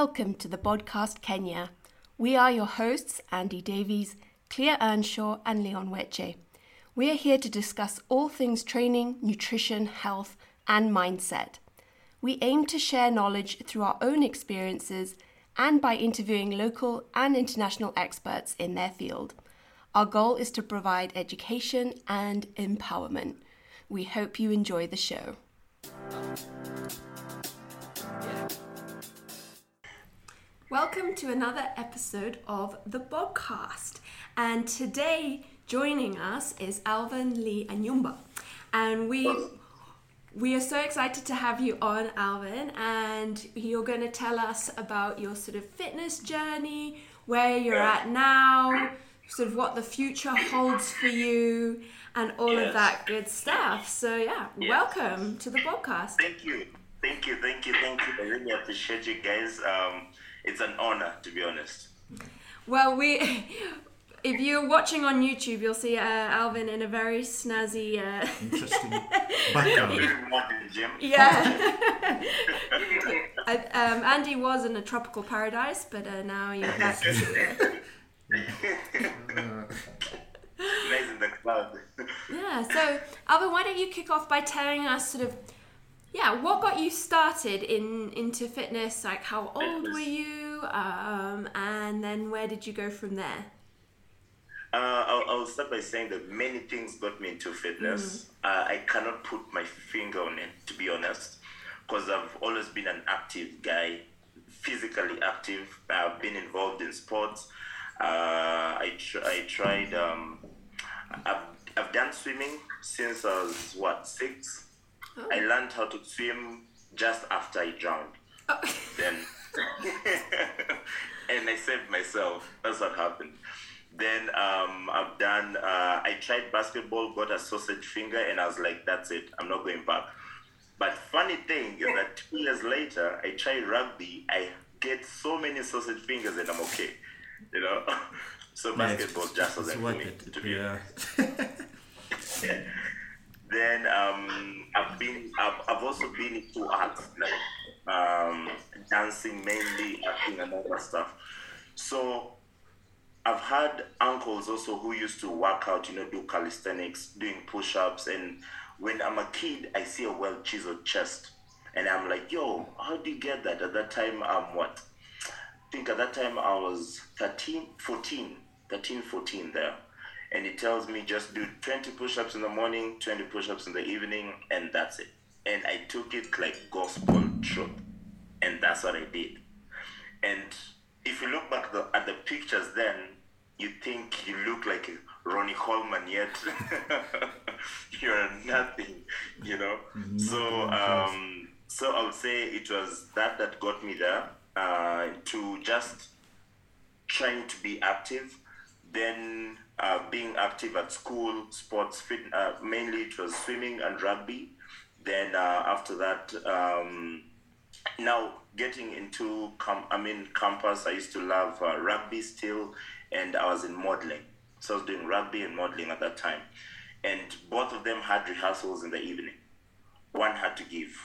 Welcome to the Bodcast Kenya. We are your hosts, Andy Davies, Clea Earnshaw, and Leon Weche. We are here to discuss all things training, nutrition, health, and mindset. We aim to share knowledge through our own experiences and by interviewing local and international experts in their field. Our goal is to provide education and empowerment. We hope you enjoy the show. Welcome to another episode of the podcast. And today, joining us is Alvin Lee Anyumba. And we we are so excited to have you on, Alvin, and you're going to tell us about your sort of fitness journey, where you're at now, sort of what the future holds for you, and all Yes. of that good stuff. So, yeah, Yes. welcome to the podcast. Thank you. Thank you, thank you, thank you. I really appreciate you guys. Um, it's an honor, to be honest. Well, we. If you're watching on YouTube, you'll see uh, Alvin in a very snazzy. Uh, Interesting background. Even more than Jim. yeah. I, um, Andy was in a tropical paradise, but uh, now you're back. Nice in the cloud. Yeah, so Alvin, why don't you kick off by telling us sort of, yeah, what got you started in into fitness? Like, how old were you, um, and then where did you go from there? Uh, I'll, I'll start by saying that many things got me into fitness. Uh, I cannot put my finger on it, to be honest, because I've always been an active guy, physically active. I've been involved in sports. Uh, I, tr- I tried, um, I've, I've done swimming since I was, what, six? I learned how to swim just after I drowned. Oh. Then, and I saved myself. That's what happened. Then um, I've done. Uh, I tried basketball, got a sausage finger, and I was like, "That's it. I'm not going back." But funny thing is that two years later, I tried rugby. I get so many sausage fingers, and I'm okay. You know. So Yeah, it's- basketball just it's wasn't for me. it. To be Yeah. Then um, I've been I've, I've also been into art, like um, dancing mainly acting and other stuff. So I've had uncles also who used to work out you know do calisthenics doing push-ups and when I'm a kid I see a well chiseled chest and I'm like yo how do you get that? At that time I'm what? I think at that time I was 13 14 13 14 there and it tells me just do 20 push-ups in the morning 20 push-ups in the evening and that's it. And i took it like gospel truth and that's what i did. And if you look back the, at the pictures then you think you look like Ronnie Coleman yet you're nothing you know? So um so i would say it was that that got me there uh, to just trying to be active, then uh, being active at school, sports, fit, uh, mainly it was swimming and rugby. Then uh, after that, um, now getting into com- I mean campus, I used to love uh, rugby still, and I was in modeling. So I was doing rugby and modeling at that time, and both of them had rehearsals in the evening. One had to give.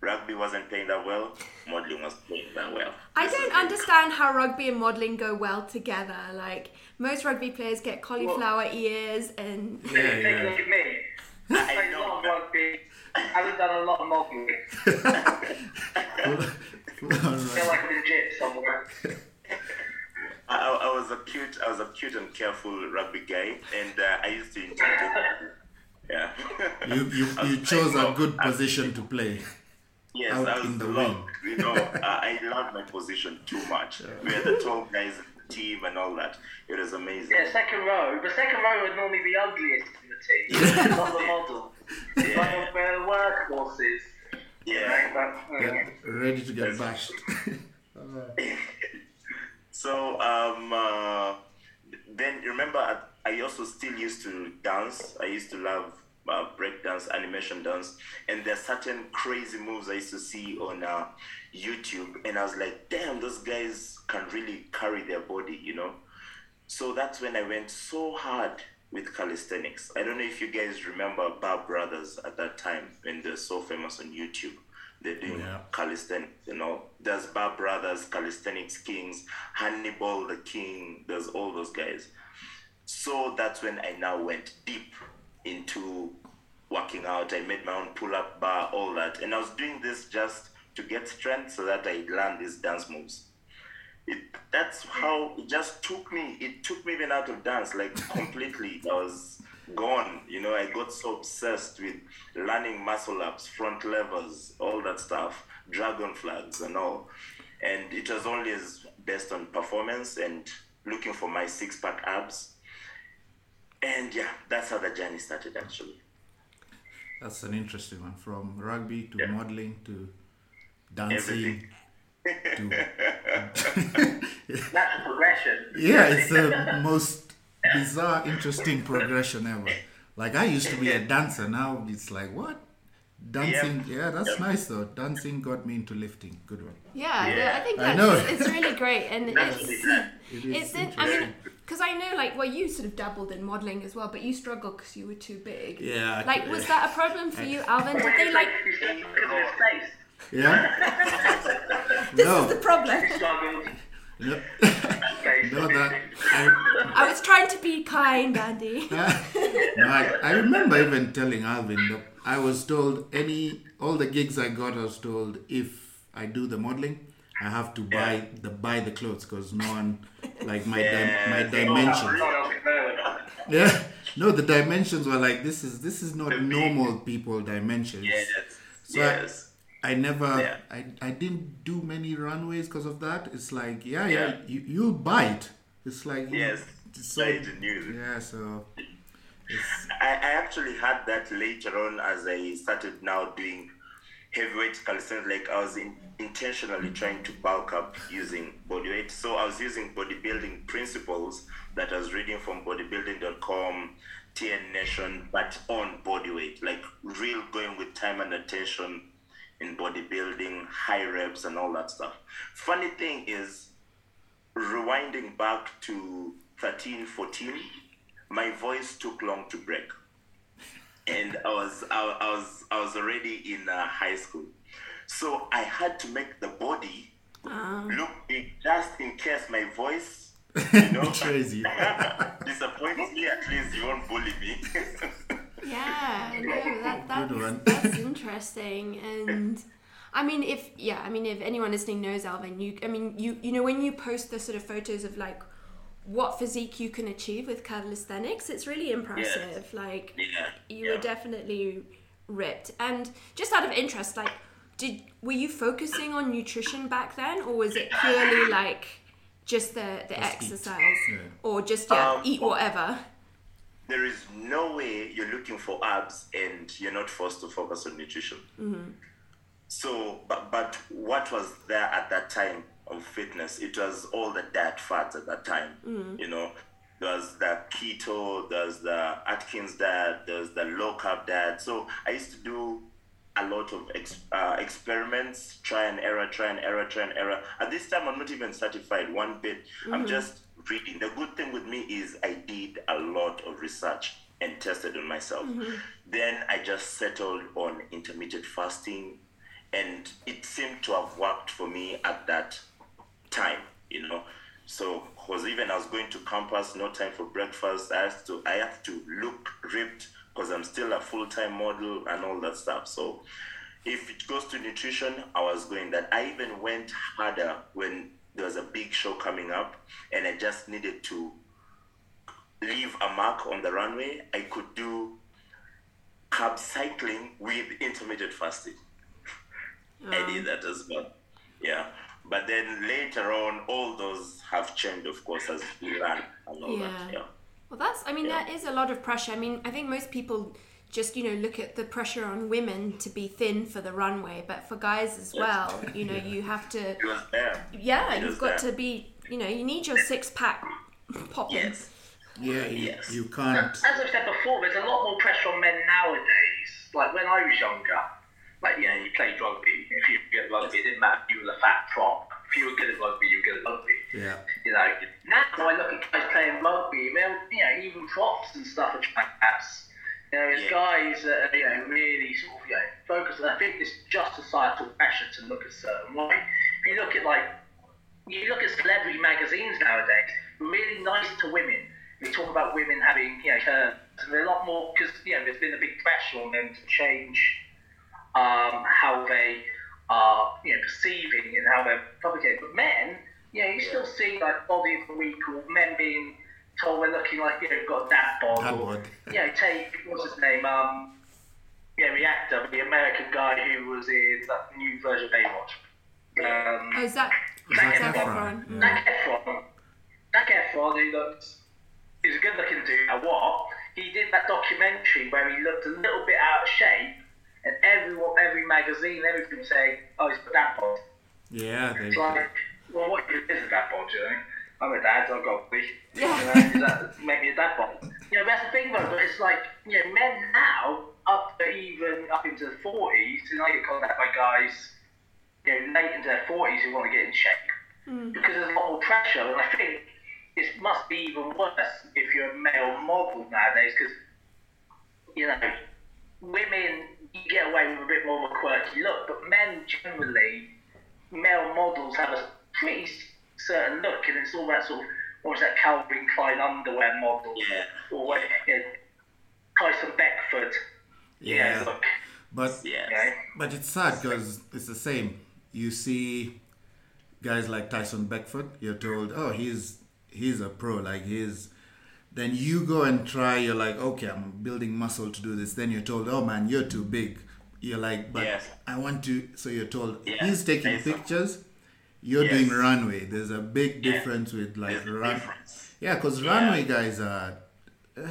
Rugby wasn't playing that well. Modeling was playing that well. I This don't understand how rugby and modelling go well together. Like most rugby players get cauliflower ears and Yeah, Take a yeah. look at me. I I played a know, lot of man. rugby. I haven't done a lot of modelling. I feel like I'm in gyps somewhere. I, I I was a cute, I was a cute and careful rugby guy, and uh, I used to enjoy it. Yeah. You, you, you chose a good golf. I- position to play. Yes, out I was in the long. wing. You know, I, I loved my position too much. We had the tall guys in the team and all that. It was amazing. Yeah, second row. The second row would normally be ugliest in the team, not the model. Yeah. Like we're workhorses. Yeah. But, Yeah, ready to get bashed. So um, uh, then remember, I, I also still used to dance. I used to love uh, break dance, animation dance, and there's certain crazy moves I used to see on uh, YouTube, and I was like, damn, those guys can really carry their body, you know. So that's when I went so hard with calisthenics. I don't know if you guys remember Bar Brothers at that time when they're so famous on YouTube. they're doing Yeah. calisthenics, you know. There's Bar Brothers, Calisthenics Kings, Hannibal the King, there's all those guys. So that's when I now went deep into working out. I made my own pull up bar, all that. And I was doing this just to get strength so that I'd learn these dance moves. It, that's how it just took me. It took me even out of dance, like completely. I was gone. You know, I got so obsessed with learning muscle ups, front levers, all that stuff, dragon flags, and all. And it was always based on performance and looking for my six pack abs. And yeah, that's how the journey started actually. That's an interesting one. From rugby to Yeah. modeling to dancing. To That's a progression. yeah, it's the most bizarre, interesting progression ever. Like I used to be a dancer, now it's like what? Dancing, yeah, that's nice though. Dancing got me into lifting. Good one. Yeah, Yeah. yeah, I think I that's know. it's really great, and it's it. It is it's in, I mean, because I know like well, you sort of dabbled in modeling as well, but you struggled because you were too big. Yeah, Like, was that a problem for you, Alvin? Did they like? Because of his face. yeah. This no, is the problem. Struggled. no, no, that I, I was trying to be kind, Andy. no, I, I remember even telling Alvin that I was told any all the gigs I got, I was told if I do the modeling, I have to buy the buy the clothes because no one like my di- my dimensions. Not else can know it. Yeah, no, the dimensions were like this is this is not normal people dimensions. Yeah, yes. So I- yes. I never, Yeah. I, I didn't do many runways because of that. It's like, yeah, yeah, Yeah. you, you'll bite. It's like, you- Yes. so, I knew. yeah, so, it's, I, I actually had that later on as I started now doing heavyweight calisthenics. Like I was in, intentionally trying to bulk up using body weight. So I was using bodybuilding principles that I was reading from bodybuilding.com, T Nation, but on body weight, like real going with time and attention in bodybuilding, high reps, and all that stuff. Funny thing is, rewinding back to 13, 14, my voice took long to break. And I was I, I was I was already in uh, high school. So I had to make the body look big just in case my voice you know Crazy. disappoints me at least you won't bully me. Yeah, no, that, that's, Good that's interesting. And I mean, if yeah, I mean, if anyone listening knows Alvin, you, I mean, you, you know, when you post the sort of photos of like what physique you can achieve with calisthenics, it's really impressive. Like, yeah. you yeah. were definitely ripped. And just out of interest, like, did were you focusing on nutrition back then, or was it purely like just the the Just exercise, Yeah. or just yeah, Um, eat whatever? there is no way you're looking for abs and you're not forced to focus on nutrition. So, but, but what was there at that time of fitness? It was all the diet fads at that time. Mm. You know, there was the keto, there's the Atkins diet, there's the low carb diet. So I used to do a lot of ex, uh, experiments, try and error, try and error, try and error. At this time, I'm not even certified one bit. I'm mm-hmm. just reading. The good thing with me is I did a lot of research and tested on myself. Mm-hmm. Then I just settled on intermittent fasting, and it seemed to have worked for me at that time, you know. So, because even I was going to campus, no time for breakfast. I have to, I have to look ripped because I'm still a full time model and all that stuff. So, if it goes to nutrition, I was going that. I even went harder when there was a big show coming up, and I just needed to leave a mark on the runway. I could do carb cycling with intermittent fasting. I did that as well. Yeah. But then later on, all those have changed, of course, as we learn and all that. Yeah. Yeah. Well, that's, I mean, Yeah. that is a lot of pressure. I mean, I think most people just, you know, look at the pressure on women to be thin for the runway, but for guys as well, you know, you have to, It yeah, It you've got there. to be, you know, you need your six pack popping. Yes. yeah, you, Yes. you can't. As I've said before, there's a lot more pressure on men nowadays. Like when I was younger, like you know, you played rugby. If you were good at rugby, it didn't matter if you were a fat prop. If you were good at rugby, you were good at rugby. Yeah. You know, now I look at guys playing rugby, you know, even props and stuff are trying abs. You know, it's Yeah. guys that are, you know, really sort of, you know, focused. And I think it's just societal pressure to look a certain way. If you look at, like, you look at celebrity magazines nowadays, really nice to women. We talk about women having, you know, curves. They're a lot more, because, you know, there's been a big pressure on them to change um, how they are, you know, perceiving and how they're publicating. But men, you know, you still see, like, body of the week or men being told they're looking like, you know, got that dad bod. Dad or, you know, take, what's his name, um, you know, the actor, the American guy who was in that new version of Baywatch. Um, Oh, Zac, Zac Zac Efron. Efron. Zac Efron. Zac Efron, who looked, he's a good looking dude. Now what? He did that documentary where he looked a little bit out of shape, and everyone, every magazine, everything was saying, oh, he's got that bod. Yeah, they, It's like, well, what is a dad bod, you know? I'm a dad, I've got this. Yeah. You know, does that make me a dad bod? You know, that's the thing though, but it's like, you know, men now, up to even up into the 40s, and I get contacted by guys, you know, late into their 40s who want to get in shape. Hmm. Because there's a lot more pressure, and I think it must be even worse if you're a male model nowadays, because, you know, women, you get away with a bit more of a quirky look, but men generally, male models have a pretty certain look, and it's all that sort of, what was that Calvin Klein underwear model, Yeah. or what, you know, Tyson Beckford, you know, Yeah. look, but Yes. you know. but it's sad because it's the same. You see guys like Tyson Beckford. You're told, oh, he's he's a pro. Like he's. Then you go and try. You're like, okay, I'm building muscle to do this. Then you're told, oh man, you're too big. You're like, but Yes. I want to. So you're told Yeah, he's taking pictures. You're Yes. doing runway. There's a big difference with like There's a run. difference. Yeah, because Yeah. runway guys are, uh,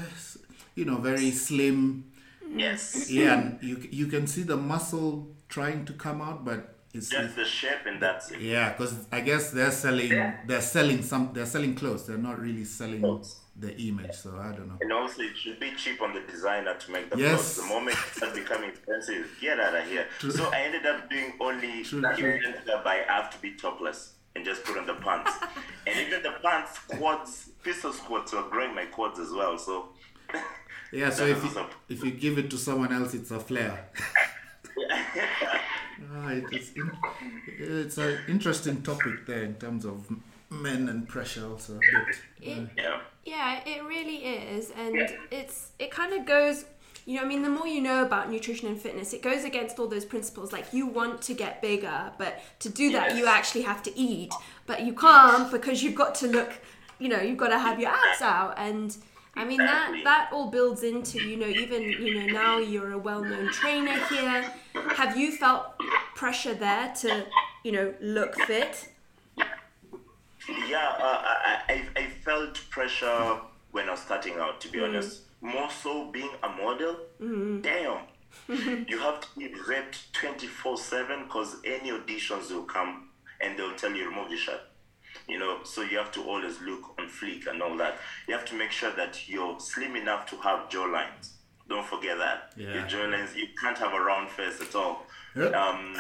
you know, very slim. Yes. Yeah, and you you can see the muscle trying to come out, but it's, Just the shape and that's it. yeah, because I guess they're selling Yeah. they're selling some they're selling clothes. They're not really selling Clothes. the image. So I don't know. And also, it should be cheap on the designer to make the Yes. clothes. The moment it starts becoming expensive, get out of here. So I ended up doing only True, that true. whereby I have to be topless and just put on the pants. and even the pants, quads, pistol squats were growing my quads as well. So Yeah, so if you, if you give it to someone else, it's a flare. Ah, it is in, it's an interesting topic there in terms of men and pressure also. a bit. It, yeah. Yeah, it really is, and it's it kind of goes. You know, I mean, the more you know about nutrition and fitness, it goes against all those principles. Like you want to get bigger, but to do that, you actually have to eat, but you can't because you've got to look. You know, you've got to have your abs out, and I mean Exactly. that that all builds into you know even you know now you're a well-known trainer here. Have you felt pressure there to you know look fit? Yeah, uh, I, I, I felt pressure when I was starting out, to be honest. More so being a model. Damn. you have to be ripped 24 7 because any auditions will come and they'll tell you remove your shirt. You know, so you have to always look on fleek and all that. You have to make sure that you're slim enough to have jaw lines. Don't forget that. Yeah. Your jaw lines, you can't have a round face at all. Yep. Um,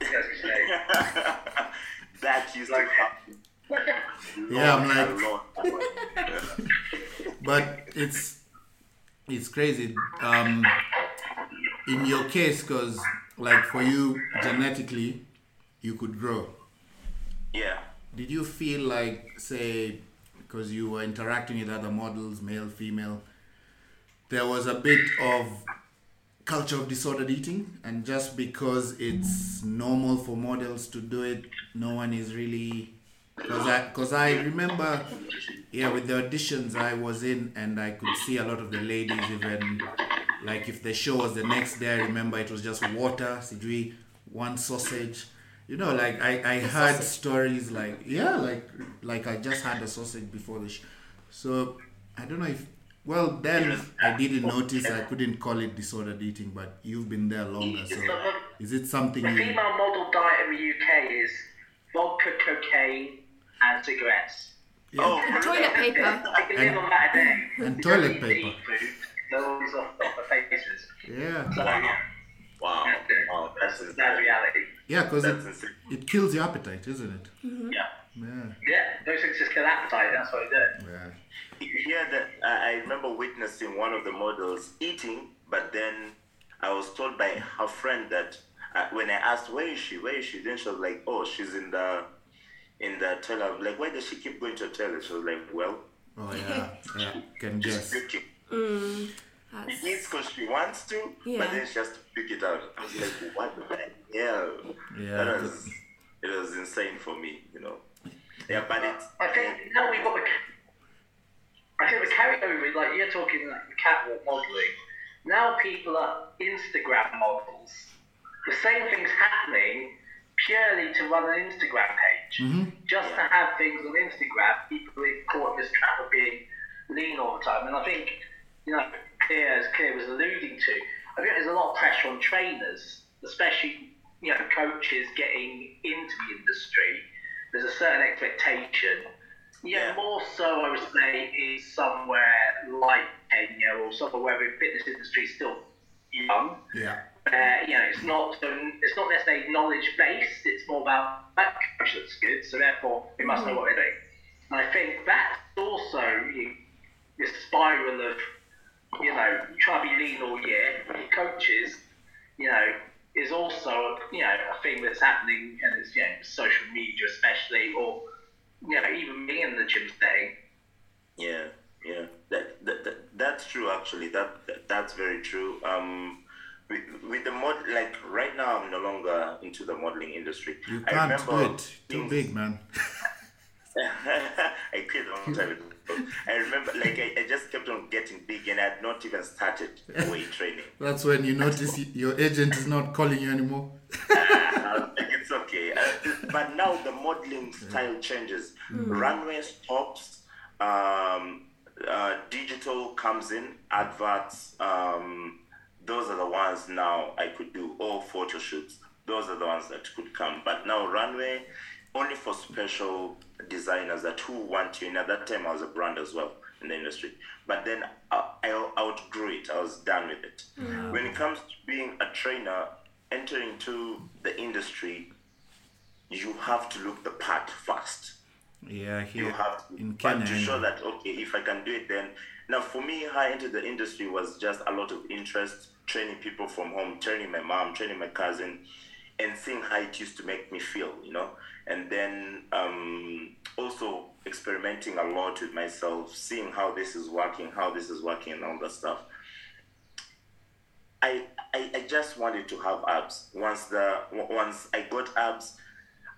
Yes, that used to happen. Yeah, I'm like- lot. but it's it's crazy um in your case because like for you genetically you could grow yeah. did you feel like say because you were interacting with other models male female there was a bit of culture of disordered eating and just because it's normal for models to do it no one is really because I, cause I remember yeah with the auditions I was in and I could see a lot of the ladies even like if the show was the next day I remember it was just water sijui one sausage you know like I, I heard sausage. stories like yeah like like I just had a sausage before the show so I don't know if well then I didn't notice I couldn't call it disordered eating but you've been there longer so is it something The you female model diet in the UK is vodka, cocaine, and cigarettes. yeah. Oh, And toilet paper. I can live on that a day. and toilet paper. No one's off, off the faces. yeah So, yeah, Wow. Wow. That's that's reality. Yeah, because it, it kills your appetite, isn't it? Mm-hmm. Yeah. Yeah. Yeah, those things just kill appetite. That's what they do. Yeah. Here, that I I remember witnessing one of the models eating, but then I was told by her friend that uh, when I asked where is she, where is she, then she was like, oh, she's in the in the toilet. I'm like, why does she keep going to the toilet? She was like, well, Oh yeah. Yeah. Can guess. puke. That's, She eats because she wants to, Yeah. but then she has to pick it out. I was like, what the hell? Yeah, That was, it was insane for me, you know. Yeah, but it's. I think now we've got the. I think the carryover, like you're talking like the catwalk modelling. Now people are Instagram models. The same thing's happening purely to run an Instagram page. Mm-hmm. Just to have things on Instagram, people are caught in this trap of being lean all the time. And I think, you know, Claire, as Claire was alluding to, I think there's a lot of pressure on trainers, especially, you know, coaches getting into the industry. There's a certain expectation. Yeah, Yeah. more so, I would say, is somewhere like Kenya or somewhere where the fitness industry is still young Yeah. uh, you know, it's not so it's not necessarily knowledge based. It's more about that coach looks good, so therefore we must know what they're doing. And I think that's also you, this spiral of you know try to be lean all year. Coaches, you know, is also you know a thing that's happening, and it's you know social media especially, or you know even me in the gym setting. Yeah, yeah, that, that, that that's true. Actually, that, that that's very true. Um, with, with the mod, like right now, I'm no longer into the modeling industry. You can't remember quit. Too big, man. I quit a long time ago. I remember, like, I, I just kept on getting big, and I had not even started weight training. That's when you notice your agent is not calling you anymore. Uh, it's okay. Uh, but now the modeling style changes. Runway stops. Um, uh, digital comes in. Adverts. Um, those are the ones now I could do. All photo shoots. Those are the ones that could come. But now runway only for special designers that who want you. And at that time I was a brand as well in the industry. But then uh, I, I outgrew it. I was done with it. Mm. When it comes to being a trainer, entering into the industry, you have to look the part first. Yeah, You have to, in but Kenya. to show that okay, if I can do it, then now for me, how I entered the industry was just a lot of interest, training people from home, training my mom, training my cousin, and seeing how it used to make me feel, you know, and then um, also experimenting a lot with myself, seeing how this is working, how this is working, and all that stuff. I, I, I just wanted to have abs. Once the once I got abs,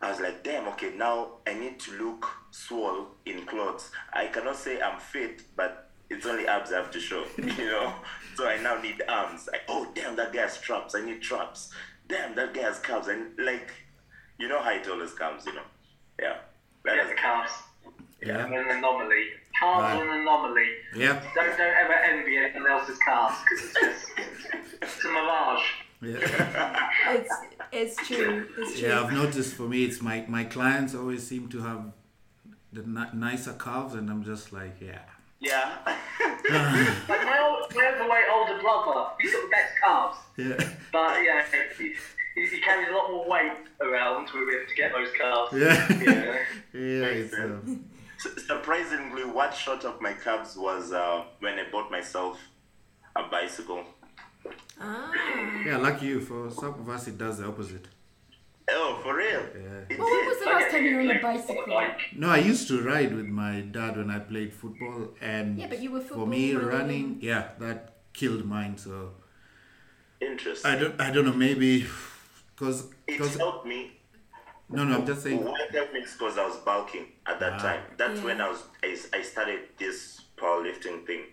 I was like, damn, okay, now I need to look swole in clothes. I cannot say I'm fit, but it's only abs I have to show, you know. So I now need arms. Like, oh damn, that guy has traps. I need traps. Damn, that guy has calves. And like, you know how it always comes, you know. Yeah. That Yeah, is the calves. Yeah. An anomaly. Calves Right. are an anomaly. Yeah. Don't don't ever envy anyone else's calves because it's just it's a mirage. Yeah. it's, it's true. It's true. Yeah, I've noticed for me, it's my my clients always seem to have the ni- nicer calves, and I'm just like, yeah, yeah. Like my old, my overweight older brother, he's got the best calves, yeah, but yeah, he, he, he carries a lot more weight around with him to get those calves. yeah, Yeah. yeah. It's, um, Surprisingly, what shot up my calves was uh, when I bought myself a bicycle. Ah. yeah, like you. For some of us, it does the opposite. Oh, for real? Yeah. Well, what was the last time you were on a bicycle? No, I used to ride with my dad when I played football, and Yeah, but you were for me running, running. yeah, that killed mine. So Interesting. I don't, I don't know, maybe because it because helped me. no, no, I'm just saying. Why it helped me is because I was bulking at that Ah. time. That's Yeah. when I was I, I started this powerlifting thing.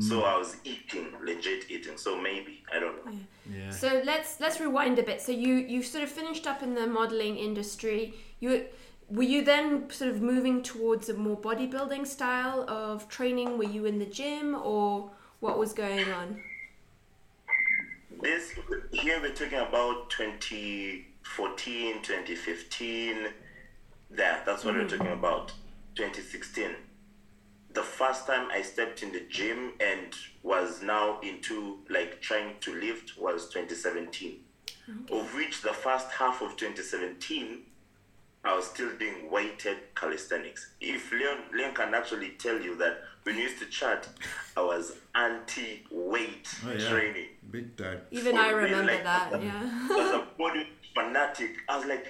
So I was eating, legit eating. So maybe I don't know. Yeah. So let's let's rewind a bit. So you you sort of finished up in the modeling industry. You were you then sort of moving towards a more bodybuilding style of training? Were you in the gym or what was going on? This here we're talking about 2014, 2015. There, that's what we're mm. talking about. 2016. The first time I stepped in the gym and was now into like trying to lift was 2017. of which the first half of 2017 I was still doing weighted calisthenics. If Leon, Leon can actually tell you that when we used to chat, I was anti-weight Oh, yeah. training. Big time. Even For I real, remember like, that. as a- Yeah. as a body fanatic, I was like,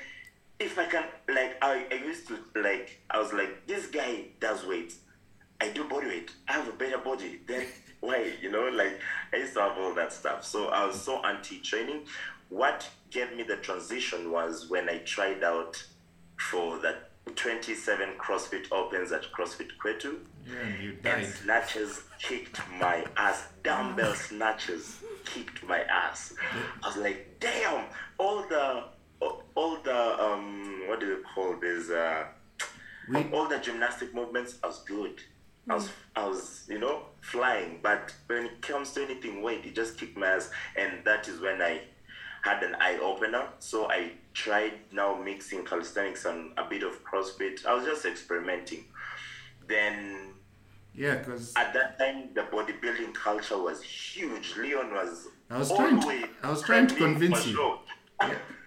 if I can, like, I, I used to, like, I was like, this guy does weight. I do body weight. I have a better body. Then why? You know, like, I used to have all that stuff. So I was so anti training. What gave me the transition was when I tried out for the 27 CrossFit Opens at CrossFit Kwetu. Yeah, and you And died. snatches kicked my ass. Dumbbell snatches kicked my ass. I was like, damn! All the, all the, um, what do you call this? Uh, We- all the gymnastic movements, I was good. I was, I was, you know, flying. But when it comes to anything weight, it just kicked my ass, and that is when I had an eye opener. So I tried now mixing calisthenics and a bit of CrossFit. I was just experimenting. Then Yeah, because at that time the bodybuilding culture was huge. Leon was I was trying to- I was trying to convince you. sure.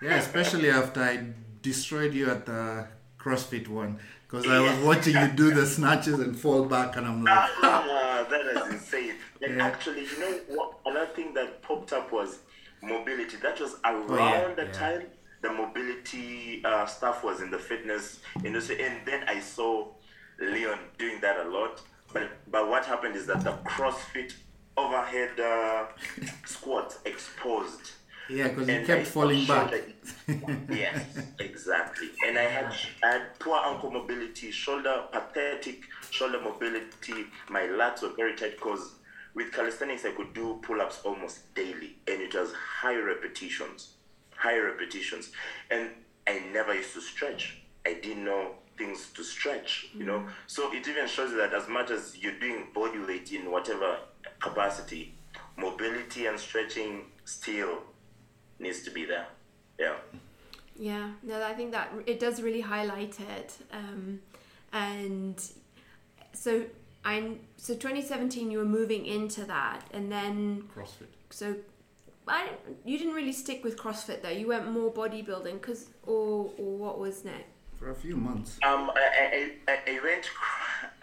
yeah, especially after I destroyed you at the CrossFit one, because I was watching you do the snatches and fall back, and I'm like, Ah, that is insane. And Yeah. actually, you know what? Another thing that popped up was mobility. That was around Oh, yeah, the yeah. time the mobility uh, stuff was in the fitness industry, and then I saw Leon doing that a lot. But but what happened is that the CrossFit overhead uh, squats exposed. yeah, because you kept I falling back. yes, exactly. And I had I had poor ankle mobility, shoulder pathetic shoulder mobility. My lats were very tight because with calisthenics I could do pull-ups almost daily, and it was high repetitions, high repetitions, and I never used to stretch. I didn't know things to stretch, you know. So it even shows that as much as you're doing body weight in whatever capacity, mobility and stretching still needs to be there. Yeah. Yeah, no, I think that it does really highlight it. Um, and so I, so 2017, you were moving into that, and then CrossFit. so I, you didn't really stick with CrossFit though. You went more bodybuilding, cause or or what was next? For a few months. Um, I, I, I, I went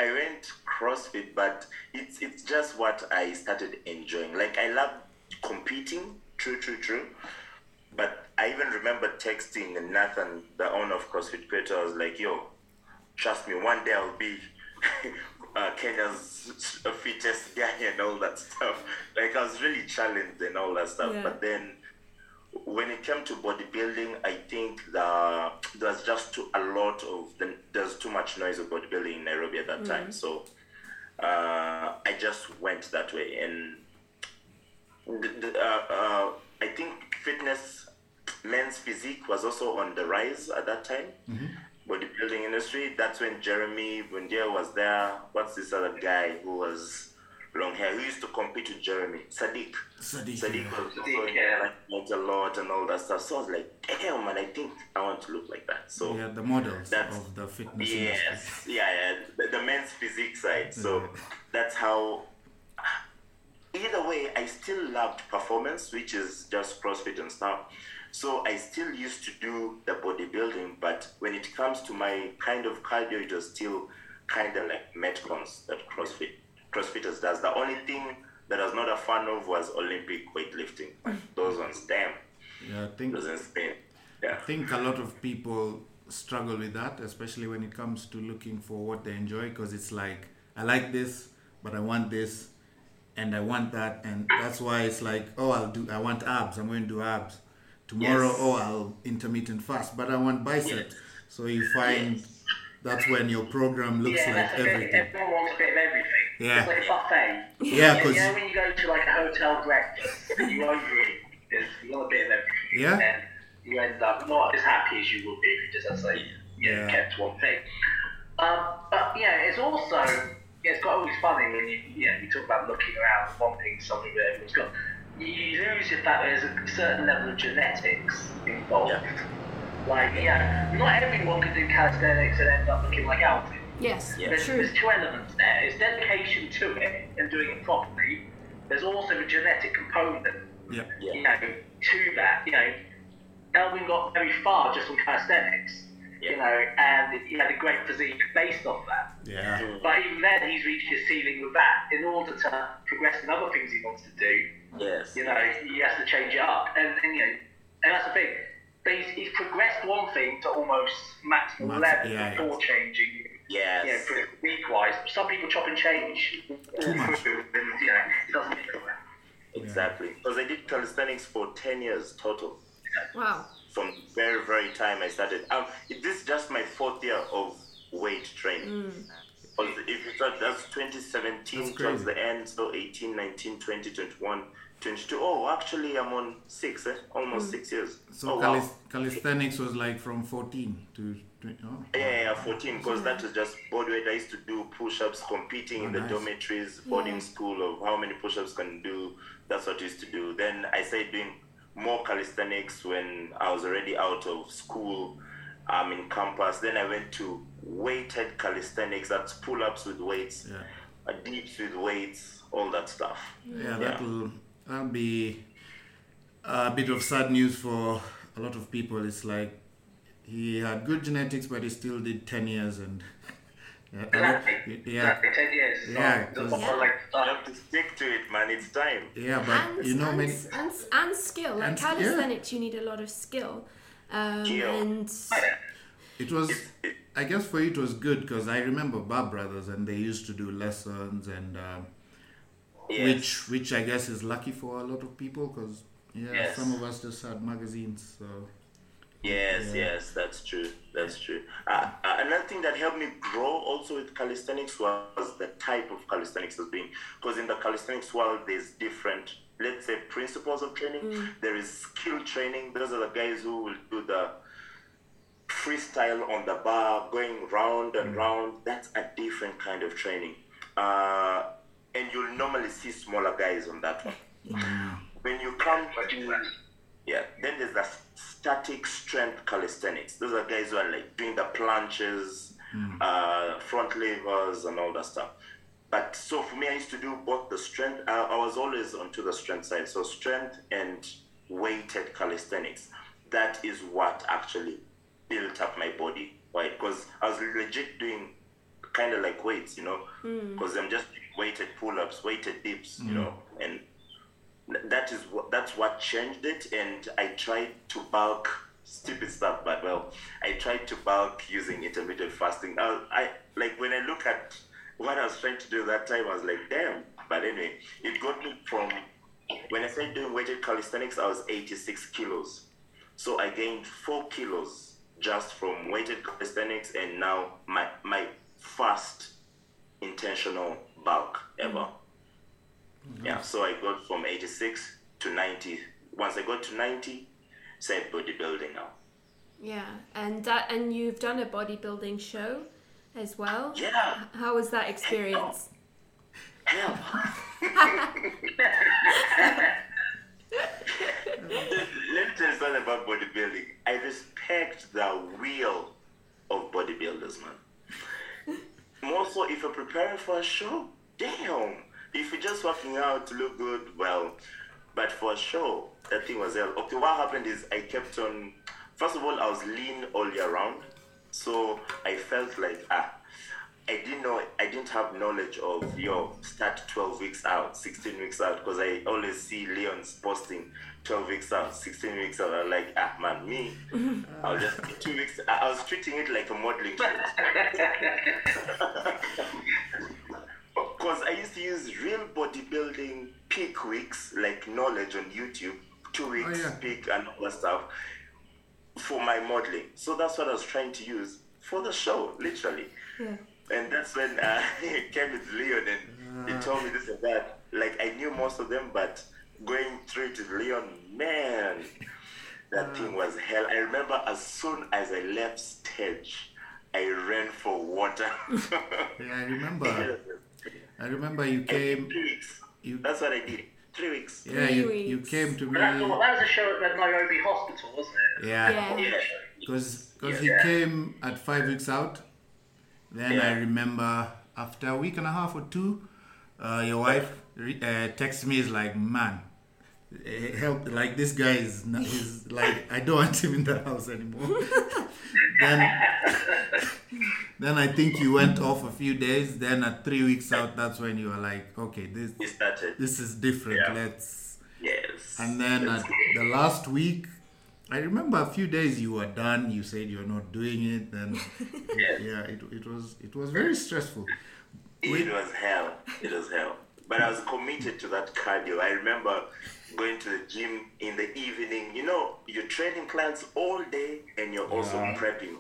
I went CrossFit, but it's it's just what I started enjoying. Like I love competing, true, true, true. But I even remember texting Nathan, the owner of CrossFit Creator. I was like, "Yo, trust me, one day I'll be uh, Kenya's fittest guy and all that stuff." Like I was really challenged and all that stuff. Yeah. But then when it came to bodybuilding, I think the there's just too, a lot of the, there's too much noise of bodybuilding in Nairobi at that time. So uh, I just went that way, and the, the, uh, uh, I think fitness, men's physique was also on the rise at that time. Bodybuilding industry. That's when Jeremy Bundia was there. What's this other guy who was long hair? Who used to compete with Jeremy? Sadiq. Sadiq, Sadiq yeah. was Sadiq, in yeah. like, like a lot and all that stuff. So I was like, damn, man, I think I want to look like that. So Yeah, the models That's- of the fitness industry. yes, yeah, yeah, the, the men's physique side. So that's how. Either way, I still loved performance, which is just CrossFit and stuff. So I still used to do the bodybuilding, but when it comes to my kind of cardio, it was still kind of like Metcons that CrossFit CrossFitters does. The only thing that I was not a fan of was Olympic weightlifting. Like, hmm. those ones, damn, Yeah, I think those insane. Yeah. I think a lot of people struggle with that, especially when it comes to looking for what they enjoy, because it's like I like this, but I want this, and I want that, and that's why it's like, oh, I'll do, I want abs, I'm going to do abs. Tomorrow, Yes. oh, I'll intermittent fast, but I want biceps. So you find Yes. that's when your program looks yeah, like bit, everything. everyone wants a bit of everything. Yeah. It's like a buffet. Yeah, because you know when you go to like a hotel breakfast and you overeat, there's you want a bit of everything. Yeah. And you end up not as happy as you would be if you just, as I say, you know, Yeah. kept one thing. Um, but yeah, it's also yeah, it's got always funny when you you know you talk about looking around and wanting something that everyone's got. You, you lose the fact there's a certain level of genetics involved. Yeah. Like, yeah, not everyone can do calisthenics and end up looking like Alvin. Yes, Yeah. There's, true. there's two elements there. There's dedication to it and doing it properly. There's also a genetic component, yeah, you know, to that. You know, Alvin got very far just on calisthenics, you know, and he had a great physique based off that. Yeah. But even then, he's reached his ceiling with that. In order to progress in other things he wants to do, Yes. you know, he has to change it up. And, and you know, and that's the thing. But he's, he's progressed one thing to almost maximal Max- level yeah, before changing. Yes. You know, week wise. Some people chop and change. Too much. And, you know, it doesn't make it work. Exactly. Because I did calisthenics for 10 years total. Wow. From very, very time I started. Um, this is just my fourth year of weight training. 'Cause If you thought that's 2017 That's towards the end, so 18, 19, 20, 21, 22. Oh, actually, I'm on six, eh? almost six years. So oh, calis- wow. calisthenics was like from 14 to 20. Oh. Yeah, yeah, yeah, 14, because that was just bodyweight. I used to do push ups, competing in Oh, the nice. dormitories, boarding Yeah. school of how many push ups can do. That's what I used to do. Then I started doing more calisthenics when I was already out of school I'm um, in campus. Then I went to weighted calisthenics, that's pull ups with weights, Yeah. uh, dips with weights, all that stuff. Yeah, that'll that'll be a bit of sad news for a lot of people. It's like he had good genetics, but he still did ten years, and yeah, a Exactly. yeah, Exactly. 10 years. Yeah, So, 'cause- so, like, I have to stick to it, man. It's time. yeah, but and, you know and, many. and, and skill. Like and- yeah. you need a lot of skill. Um, Skill. and It was, I guess for you it was good because I remember Bar Brothers and they used to do lessons and um, Yes. which which I guess is lucky for a lot of people because yeah, Yes. some of us just had magazines. So Yes, Yeah. yes, that's true. That's true. Uh, uh, another thing that helped me grow also with calisthenics was the type of calisthenics as being because in the calisthenics world there's different, let's say, principles of training. There is skill training. Those are the guys who will do the freestyle on the bar, going round and round. That's a different kind of training. Uh, and you'll normally see smaller guys on that one. When you come to yeah, then there's the static strength calisthenics. Those are guys who are like doing the planches, uh, front levers, and all that stuff. But so for me, I used to do both the strength. Uh, I was always onto the strength side. So strength and weighted calisthenics. That is what actually built up my body, right? Because I was legit doing kind of like weights, you know, hmm. because I'm just weighted pull-ups, weighted dips, you hmm. know, and that is what that's what changed it and i tried to bulk stupid stuff but well i tried to bulk using intermittent fasting. Now i like when i look at what i was trying to do that time i was like damn. But anyway it got me from when i started doing weighted calisthenics i was 86 kilos. So i gained four kilos just from weighted calisthenics and now my my first intentional bulk ever mm-hmm. yeah, so I got from 86 to 90. Once I got to 90, said bodybuilding now. yeah, and that and you've done a bodybuilding show as well. Yeah, How was that experience? hell. Let me tell you something about bodybuilding. I respect the will of bodybuilders, man. More so if you're preparing for a show, damn. If you're just working out to look good, well, but for a show, that thing was hell. Okay, what happened is I kept on. First of all, I was lean all year round, so I felt like ah, I didn't know, I didn't have knowledge of yo start 12 weeks out, 16 weeks out, because I always see Leon's posting 12 weeks out, 16 weeks out. I'm like, ah man, me, I'll just two weeks. I I was treating it like a modeling. Because I used to use real bodybuilding peak weeks, like knowledge on YouTube, two weeks yeah. peak and all that stuff, for my modeling. So that's what I was trying to use for the show, literally. Yeah. And that's when uh, I came with Leon and he told me this and that. Like I knew most of them, but going through it with Leon, man, that thing was hell. I remember as soon as I left stage, I ran for water. yeah, I remember. I remember you came. Three weeks. You That's what I did. Three weeks. yeah, Three you, you came to me. But that was a show at the Nairobi Hospital, wasn't it? Yeah, Yeah. Yeah. because because Yeah. he came at five weeks out. Then I remember after a week and a half or two, uh, your wife re- uh, texted me is like, man, Eh, help like this guy is not, he's like I don't want him in the house anymore. then then I think you went off a few days. Then at three weeks out, that's when you were like, okay, this this is different. Yeah. Let's Yes. and then at the last week, I remember a few days you were done. You said you're not doing it, Then Yeah. yeah, it, it was it was very stressful. It was hell. It was hell. But I was committed to that cardio. I remember going to the gym in the evening. You know, you're training clients all day and you're also Yeah. prepping.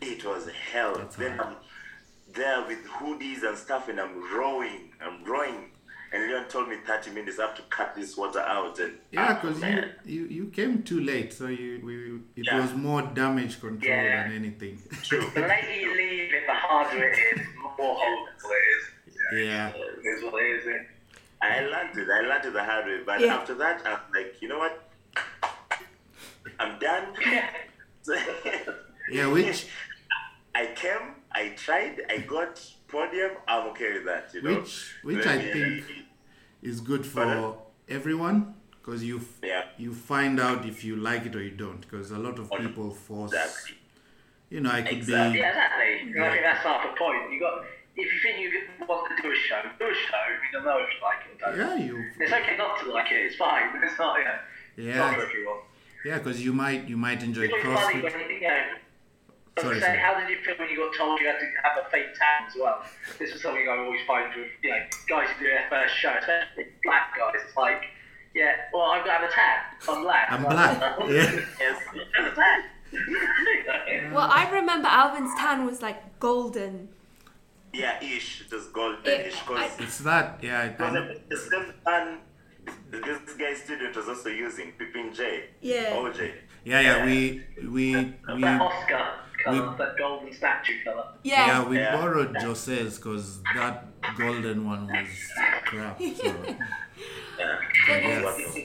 It was hell. That's then hard. I'm there with hoodies and stuff and I'm rowing. I'm rowing. And Leon told me 30 minutes, I have to cut this water out. And Yeah, ah, because you, you you came too late, so you we it Yeah. was more damage control Yeah. than anything. True. The later you leave it, the harder it is, the more horrible it is. Yeah, It is what it is. Isn't it? I learned it. I learned it the hard way. But Yeah. after that, I'm like, you know what? I'm done. yeah. Which I came, I tried, I got podium. I'm okay with that. You know. which which Let I me- think is good Pardon? for everyone because you f- Yeah. you find out if you like it or you don't. Because a lot of people force. Exactly. You know, I could Exactly. be Yeah, exactly. And I think that's half the point. You got if you think you want to do a show, do a show. You don't know if you like it or don't. yeah you It's okay not to like it. It's fine. It's not. Yeah. It's not for yeah everyone. yeah because you might you might enjoy It's really funny CrossFit. when you, you know. Sorry, saying, sorry. how did you feel when you got told you had to have a fake tan as well? This is something I always find with you know guys who do their first show, especially black guys. It's like, yeah, well, I've got to have a tan. I'm black. I'm Like, black. Yeah. Yes. have a tan. Well, I remember Alvin's tan was like golden. Yeah, ish. It was golden It- ish. Because It's that yeah. I know. the same man this guy's student was also using Pippin J. Yeah. OJ. Yeah, yeah. We we we. that Oscar colour, we- that golden statue colour. Yeah. Yeah, we Yeah. borrowed Jose's because that golden one was crap. So. Yeah. Yes.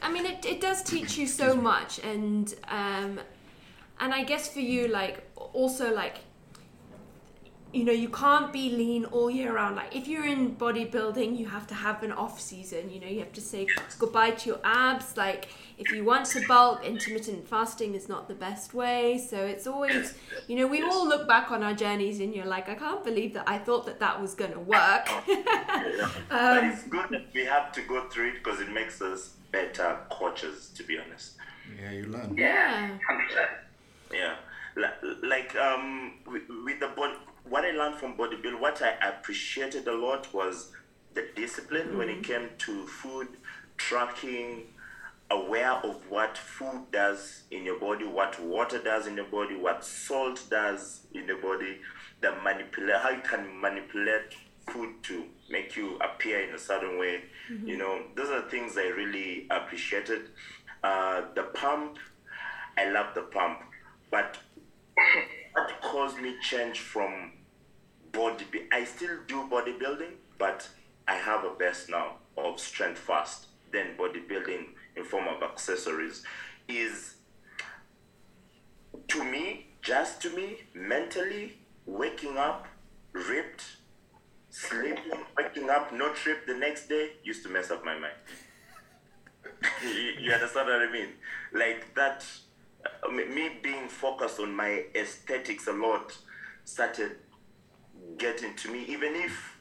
I mean, it, it does teach you so much, and um, and I guess for you, like also like you know, you can't be lean all year round. Like if you're in bodybuilding, you have to have an off season. You know, you have to say goodbye to your abs. Like if you want to bulk, intermittent fasting is not the best way. So it's always, you know, we all look back on our journeys, and you're like, I can't believe that I thought that that was gonna work. but it's good that we have to go through it because it makes us better coaches, to be honest. Yeah, you learn. Yeah. hundred percent. Yeah, Li- like um, with, with the body, what I learned from bodybuilding, what I appreciated a lot was the discipline when it came to food tracking, aware of what food does in your body, what water does in your body, what salt does in your body, the manipulate how you can manipulate food to make you appear in a certain way. You know, those are things I really appreciated. Uh, the pump, I love the pump, but what caused me change from body? I still do bodybuilding, but I have a base now of strength first, Then bodybuilding in form of accessories is to me, just to me, mentally waking up ripped, sleeping, waking up not ripped the next day used to mess up my mind. you, you understand what I mean? Like that, uh, me being focused on my aesthetics a lot started getting to me, even if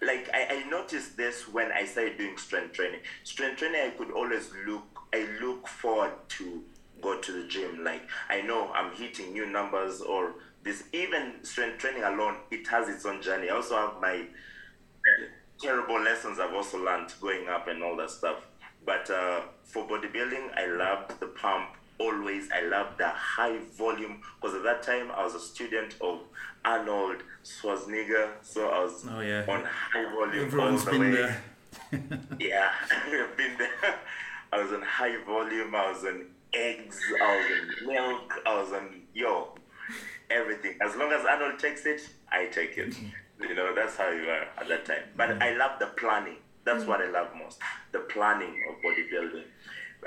like I, I noticed this when I started doing strength training. Strength training I could always look I look forward to go to the gym. Like I know I'm hitting new numbers or this even strength training alone, it has its own journey. I also have my terrible lessons I've also learned going up and all that stuff. But uh, for bodybuilding, I loved the pump always. I loved the high volume because at that time I was a student of Arnold Schwarzenegger, so I was Oh, yeah. on high volume Everyone's all the been way. there. Yeah, I've been there. I was on high volume. I was on eggs. I was on milk. I was on yo, everything. As long as Arnold takes it, I take it. You know, that's how you are at that time. But I love the planning. That's what I love most. The planning of bodybuilding.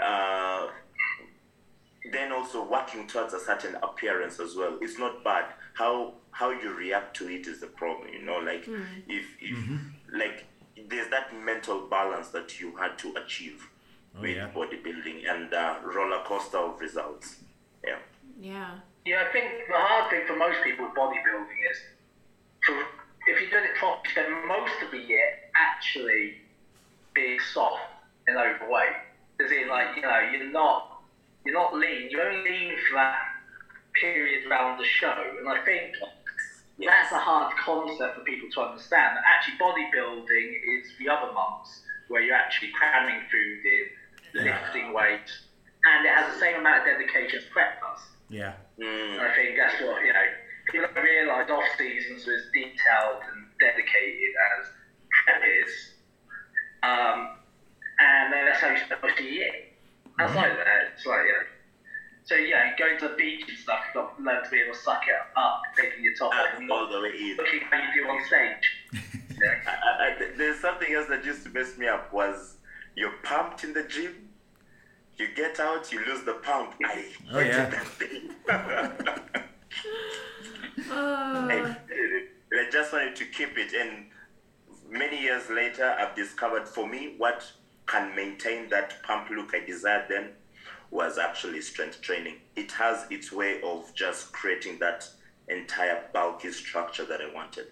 Uh, then also working towards a certain appearance as well. It's not bad. How how you react to it is the problem. You know, like if if like there's that mental balance that you had to achieve Oh, with yeah. bodybuilding and uh, roller coaster of results. Yeah. Yeah. Yeah, I think the hard thing for most people with bodybuilding is, for, if you're doing it properly, spend most of the year actually being soft and overweight. As in, like you know, you're not you're not lean. You're only lean for that period around the show, and I think that's a hard concept for people to understand. That actually, bodybuilding is the other months where you're actually cramming food in, lifting weights, and it has the same amount of dedication as prep does. Yeah. Mm, I think that's what, you know, people don't realise off seasons are as detailed and dedicated as prep is. Um, and then that's how you spend most of the year. Outside of that, it's like, you know. So, yeah, going to the beach and stuff, you've got to learn to be able to suck it up, taking your top off, and all not the way in. looking how you do on stage. Yeah. I, I, there's something else that used to mess me up was you're pumped in the gym, you get out, you lose the pump. I Oh, yeah. hated that thing. I, oh. I just wanted to keep it. And many years later, I've discovered for me what can maintain that pump look I desired then was actually strength training. It has its way of just creating that entire bulky structure that I wanted.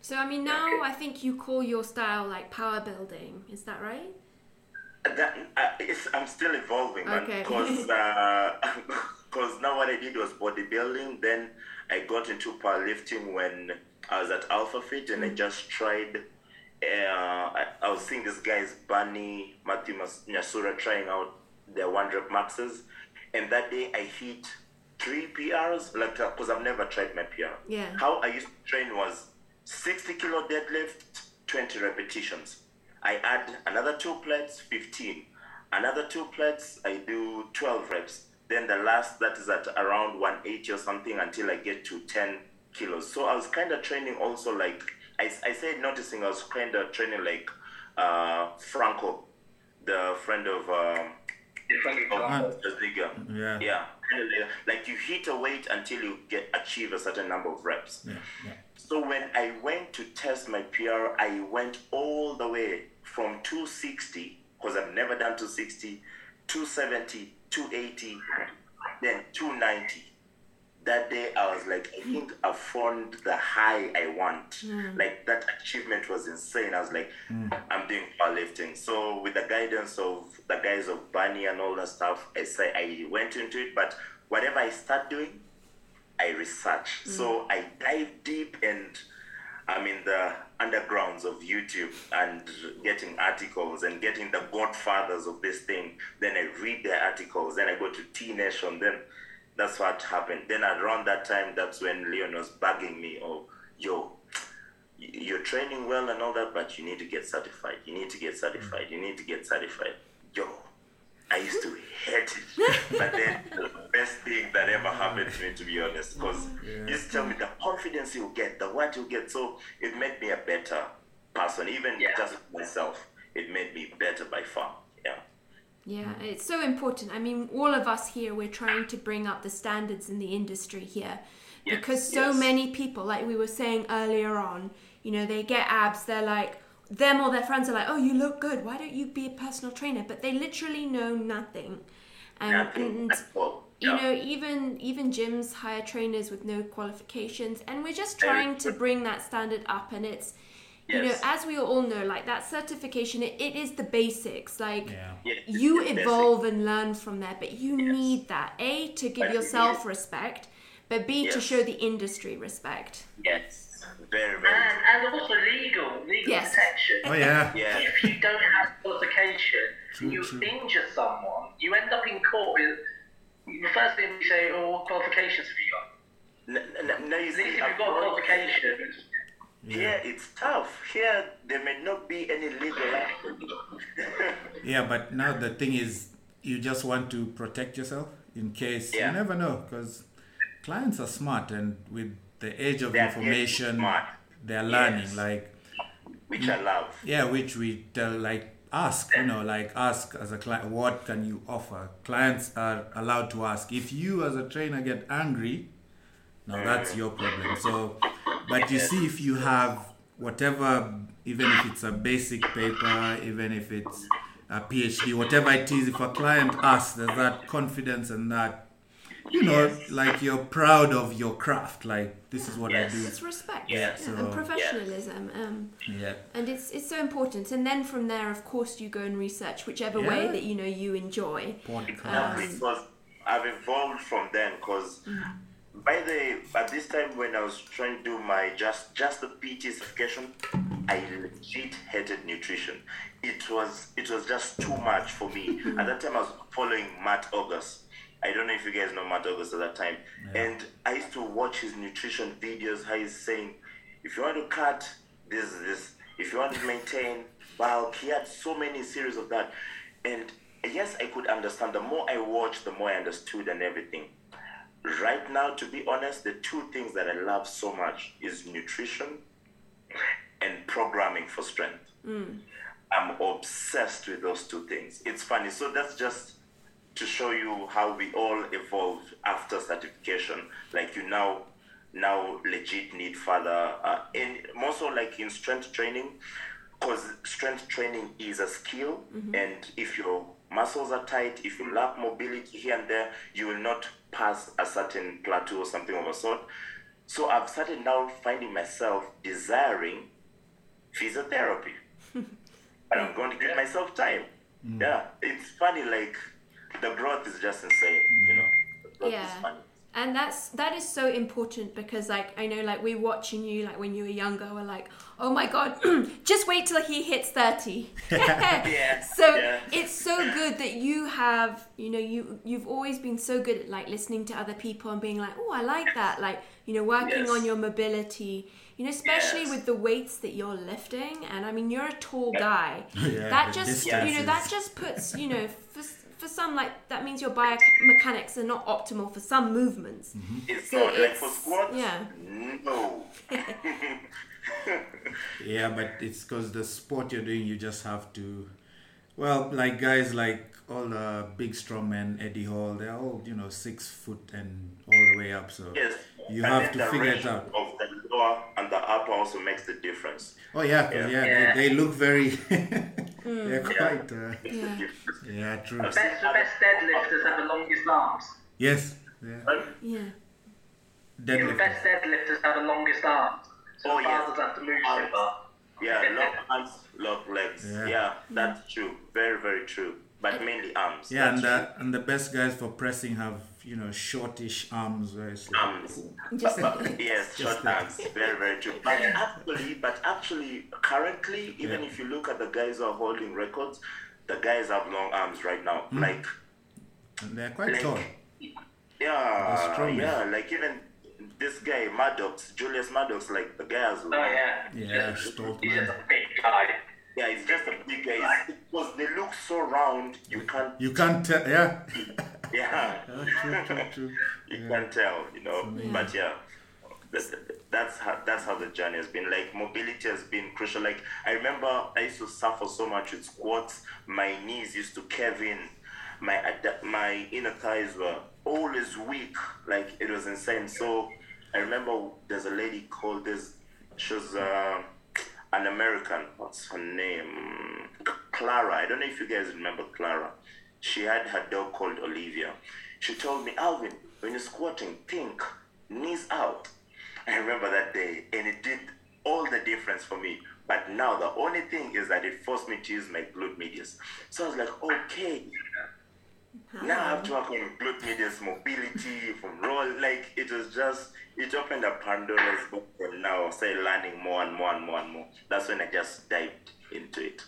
So I mean, now I think you call your style like power building. Is that right? That, uh, it's, I'm still evolving. Okay. Because now what I did was bodybuilding. Then I got into powerlifting when I was at Alpha Fit, and I just tried. Uh, I, I was seeing these guys, Bunny, Matthew Mas- Nyasura, trying out their one rep maxes, and that day I hit three PRs. Like, because I've never tried my PR. Yeah. How I used to train was 60 kilo deadlift, 20 repetitions. I add another two plates, 15. Another two plates, I do 12 reps. Then the last, that is at around 180 or something until I get to 10 kilos. So I was kind of training also like, I, I said noticing I was kind of training like uh, Franco, the friend of um, Your friendly of club. Ziga. Yeah. Yeah. Like- Like you hit a weight until you get achieve a certain number of reps. Yeah. Yeah. So when I went to test my PR, I went all the way from 260, because I've never done 260, 270, 280, then 290. That day I was like, I think I found the high I want. Mm. Like that achievement was insane. I was like, mm. I'm doing powerlifting. So with the guidance of the guys of Bunny and all that stuff, I say I went into it. But whatever I start doing, I research. Mm. So I dive deep and I'm in the undergrounds of YouTube and getting articles and getting the godfathers of this thing. Then I read their articles. Then I go to T Nation. Then that's what happened. Then around that time, that's when Leon was bugging me. Oh, yo, you're training well and all that, but you need to get certified. You need to get certified. You need to get certified. Yo, I used to hate it. but then the best thing that ever happened to me, to be honest, because you just tell me the confidence you get, the what you get. So it made me a better person, even Yeah. just myself. It made me better by far. Yeah. Yeah, mm. it's so important. I mean, all of us here, we're trying to bring up the standards in the industry here Yes, because so yes. many people, like we were saying earlier on, you know, they get abs, they're like, them or their friends are like, oh, you look good. Why don't you be a personal trainer? But they literally know nothing. And, Nothing and all. you know, even even gyms hire trainers with no qualifications, and we're just trying to bring that standard up. And it's, you know, as we all know, like that certification, it, it is the basics. Like Yeah. Yeah, you it's basic. evolve and learn from there, but you Yes. need that a to give But yourself need- respect, but b to show the industry respect. Yes. Very, very And, and also legal, legal Yes. protection. Oh yeah. Yeah. if you don't have qualification, True, you true. injure someone, you end up in court with the first thing we say, oh, what qualifications have you got? No, n- now you At least if you've got abroad, qualifications, Here it's tough. Here there may not be any legal action. Yeah, but now the thing is, you just want to protect yourself in case Yeah. you never know, because clients are smart, and with the age of They are information, they're learning. Yes. Like, which I love. yeah, which we tell, like, ask, you know, like, ask as a client, what can you offer? Clients are allowed to ask. If you, as a trainer, get angry, now that's mm. your problem. So, but you see, if you have whatever, even if it's a basic paper, even if it's a PhD, whatever it is, if a client asks, there's that confidence and that, you know, Yes. like you're proud of your craft. Like this is what Yes. I do. It's respect Yeah, yeah, and so- professionalism. Um, Yeah. and it's it's so important. And then from there, of course, you go and research whichever way that you know you enjoy. Podcast. Um, because I've evolved from then because by the at this time when I was trying to do my just just the PT certification, I legit hated nutrition. It was it was just too much for me. At that time I was following Matt Ogus. I don't know if you guys know Matt Ogus at that time. And I used to watch his nutrition videos, how he's saying, if you want to cut, this is this. If you want to maintain bulk, he had so many series of that. And yes, I could understand. The more I watched, the more I understood and everything. Right now, to be honest, the two things that I love so much is nutrition and programming for strength. I'm obsessed with those two things. It's funny. So that's just to show you how we all evolved after certification. Like you now now legit need further uh, in more so like in strength training because strength training is a skill and if your muscles are tight if you lack mobility here and there you will not pass a certain plateau or something of a sort. So i've started now finding myself desiring physiotherapy. But i'm going to give myself time. Mm. Yeah it's funny like the growth is just insane you know? The growth is Yeah. Funny. and that's that is so important because like i know like we're watching you like when you were younger we're like oh my god just wait till he hits 30 Yeah, so yeah. it's so good that you have you know you you've always been so good at like listening to other people and being like oh i like that like you know working Yes. on your mobility you know especially Yes. with the weights that you're lifting and i mean you're a tall guy Yeah, that just you know that just puts you know for, for some like that means your biomechanics are not optimal for some movements mm-hmm. It's So not like for it's- squats. yeah. No. Yeah, but it's because the sport you're doing, you just have to. Well, like guys like all the big strong men, Eddie Hall, they're all, you know, six foot and all the way up. So yes. You And have to figure it out. Of the lower and the upper also makes the difference. Oh, yeah, 'cause, yeah, Yeah. They, they look very. they're quite. Uh, Yeah. yeah, true. The best, the best deadlifters have the longest arms. Yes. Yeah. Right? yeah The best deadlifters have the longest arms. So Oh, the yes. fathers have to move so far. Yeah, long arms, long legs. Yeah. Yeah. that's true. Very, very true. But mainly arms. Yeah, and the, and the best guys for pressing have, you know, shortish arms. Where it's true. like, arms. just yes, short like- arms. Very, very true. But actually, but actually, currently, even Yeah. if you look at the guys who are holding records, the guys have long arms right now. Hmm. Like and they're quite Like- tall. Yeah, strong, yeah, like even this guy Maddox, Julius Maddox, like the guy has. Oh yeah. Yeah, Stoltman. He's just a big guy. Yeah, it's just a big guy. Because they look so round, you can't. You can't tell. Yeah. Yeah, Yeah, true, true, true. you can't tell, you know. But yeah, that's, that's how that's how the journey has been. Like mobility has been crucial. Like I remember I used to suffer so much with squats. My knees used to cave in. My ad- my inner thighs were always weak. Like it was insane. So I remember there's a lady called this. She was uh, an American. What's her name? Clara. I don't know if you guys remember Clara. She had her dog called Olivia. She told me, Alvin, when you're squatting, think knees out. I remember that day, and it did all the difference for me. But now the only thing is that it forced me to use my glute medius. So I was like, okay, now I have to work on glute medius mobility from roll. Like it was just it opened a Pandora's box, and now I started learning more and more and more and more. That's when I just dived into it.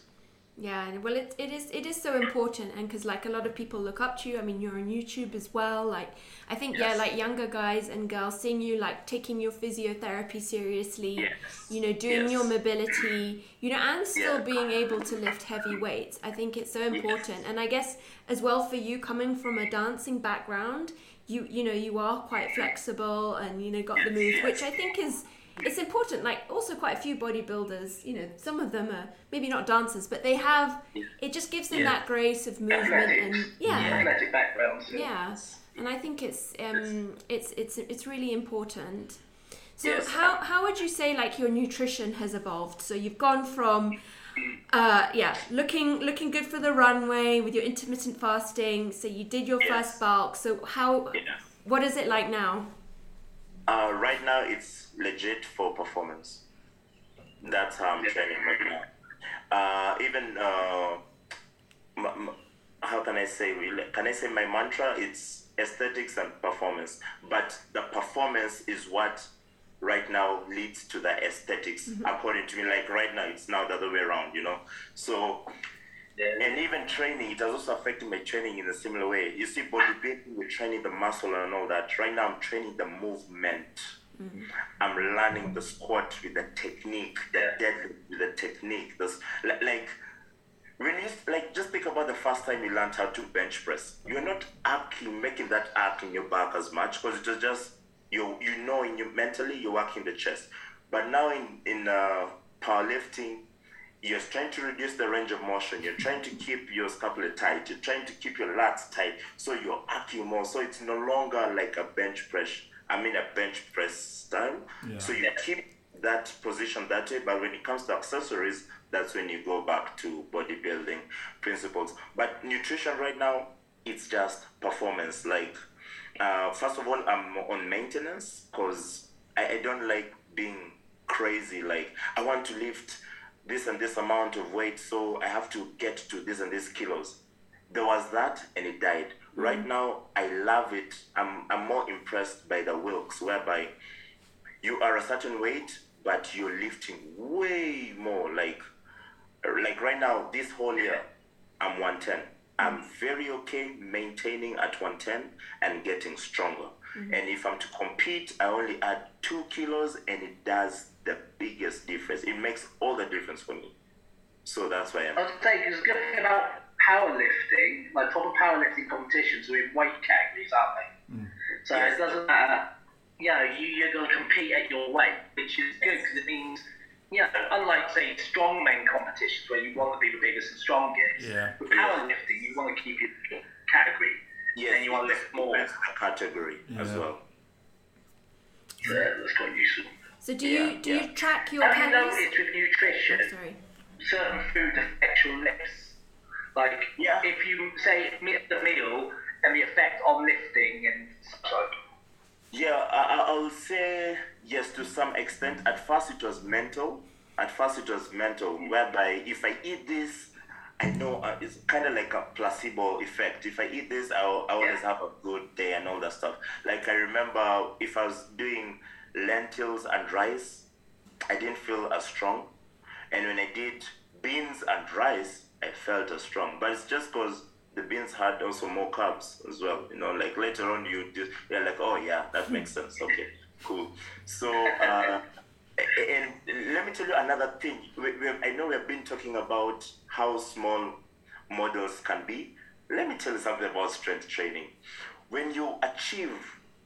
Yeah, well, it, it is it is so important, and because like a lot of people look up to you. I mean, you're on YouTube as well. Like, I think yeah, like younger guys and girls seeing you like taking your physiotherapy seriously. Yes. You know, doing Yes. your mobility. You know, and still Yeah. being able to lift heavy weights. I think it's so important, and I guess as well for you coming from a dancing background, you you know you are quite flexible and you know got the moves, which I think is it's important. Like also quite a few bodybuilders, you know, some of them are maybe not dancers, but they have. It just gives them Yeah. that grace of movement and Athletics. yeah, Athletic backgrounds. yeah. And I think it's um it's it's it's really important. So Yes. how how would you say like your nutrition has evolved? So you've gone from uh yeah, looking looking good for the runway with your intermittent fasting. So you did your Yes. first bulk. So how Yeah. what is it like now? Uh, right now, it's legit for performance. That's how I'm training right now. Uh, even uh, m- m- how can I say? really- Can I say my mantra? It's aesthetics and performance. But the performance is what right now leads to the esthetics according to me. Like right now, it's now the other way around. You know, so and even training, it has also affected my training in a similar way. You see, bodybuilding, we're training the muscle and all that. Right now, I'm training the movement. I'm learning the squat with the technique, the deadlift with the technique. This like when you like just think about the first time you learned how to bench press. You're not arcing, making that arc in your back as much because it was just you you know in your mentally you're working the chest. But now in in uh, powerlifting, you're trying to reduce the range of motion. You're trying to keep your scapula tight. You're trying to keep your lats tight. So you're arcing more. So it's no longer like a bench press. I mean a bench press style. Yeah. So you keep that position that way. But when it comes to accessories, that's when you go back to bodybuilding principles. But nutrition right now, it's just performance. Like, uh, first of all, I'm on maintenance because I, I don't like being crazy. Like, I want to lift this and this amount of weight, so I have to get to this and this kilos. There was that, and it died. Mm. Right now, I love it. I'm, I'm more impressed by the Wilks, whereby you are a certain weight, but you're lifting way more. Like, like right now, this whole year, I'm 110. I'm mm. very okay maintaining at 110 and getting stronger. Mm-hmm. And if I'm to compete, I only add two kilos, and it does the biggest difference. It makes all the difference for me. So that's why I'm. I was saying, because the good thing about powerlifting, like proper powerlifting competitions are in weight categories, aren't they? Mm. So Yes. it doesn't matter, you know, you, you're going to compete at your weight, which is good because it means, you know, unlike, say, strongman competitions where you want to be the biggest and strongest, Yeah. with powerlifting, you want to keep your category. Yeah, and you want to lift more. That's the category as well. Yeah, that's quite useful. So do you Yeah, do yeah. you track your Have you calories? noticed with nutrition, Oh, sorry. certain food affects your lifts. Like, Yeah. if you say miss the meal, and the effect on lifting and such like. Yeah, I, I- I'll say yes to some extent. At first, it was mental. At first, it was mental, whereby if I eat this, I know uh, it's kind of like a placebo effect. If I eat this, I'll, I always have a good day and all that stuff. Like, I remember if I was doing lentils and rice, I didn't feel as strong. And when I did beans and rice, I felt as strong. But it's just because the beans had also more carbs as well. You know, like later on, you just, you're like, oh yeah, that makes sense. Okay, cool. So, uh, and let me tell you another thing. We, we, I know we've been talking about how small models can be. Let me tell you something about strength training. When you achieve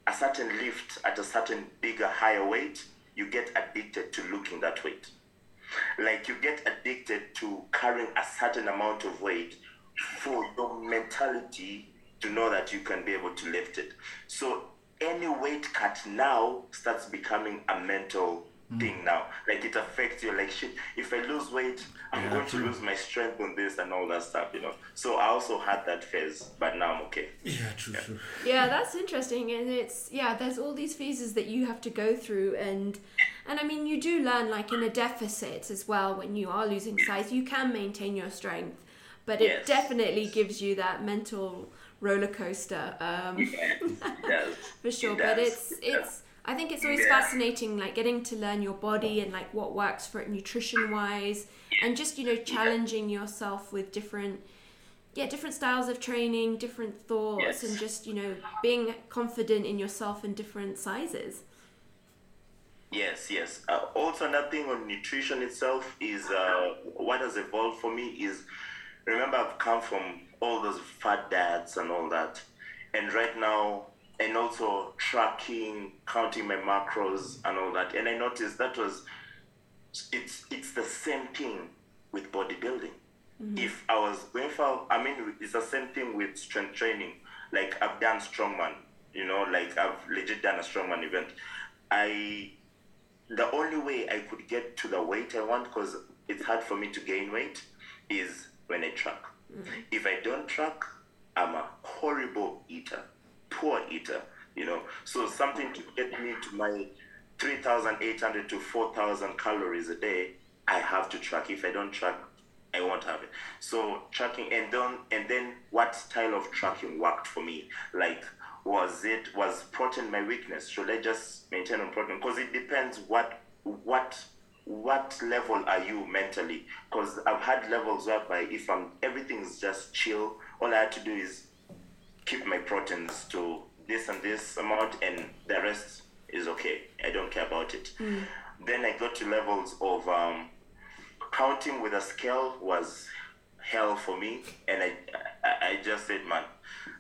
a certain lift at a certain bigger, higher weight, you get addicted to looking that weight. Like you get addicted to carrying a certain amount of weight for your mentality to know that you can be able to lift it. So any weight cut now starts becoming a mental thing now. Like it affects you. Like shit, if I lose weight, I'm Yeah, going to lose my strength on this and all that stuff, you know. So I also had that phase, but now I'm okay. Yeah, true, true. Yeah, that's interesting, and it's yeah. There's all these phases that you have to go through, and and I mean you do learn like in a deficit as well. When you are losing size, you can maintain your strength, but it Yes. definitely gives you that mental roller coaster um, Yes. for sure. It But does. it's It it's I think it's always Yeah. fascinating, like getting to learn your body and like what works for it nutrition wise, and just you know challenging yourself with different yeah different styles of training different thoughts Yes. and just you know being confident in yourself in different sizes Yes, yes. Uh, also, another thing on nutrition itself is uh, what has evolved for me is remember, I've come from all those fat diets and all that. And right now, and also tracking, counting my macros and all that. And I noticed that was, it's, it's the same thing with bodybuilding. Mm-hmm. If I was going for, I mean, it's the same thing with strength training. Like I've done strongman, you know, like I've legit done a strongman event. I the only way I could get to the weight I want, because it's hard for me to gain weight, is when I track. Mm-hmm. If I don't track, I'm a horrible eater, poor eater, you know. So something to get me to my 3,800 to 4,000 calories a day, I have to track. If I don't track, I won't have it. So tracking and then and then what style of tracking worked for me? Like was it was protein my weakness? Should I just maintain on protein? Because it depends what what what level are you mentally? Because I've had levels whereby if I'm everything's just chill, all I had to do is keep my proteins to this and this amount, and the rest is okay. I don't care about it. Then I got to levels of um, counting with a scale was hell for me, and I, I, I just said, man,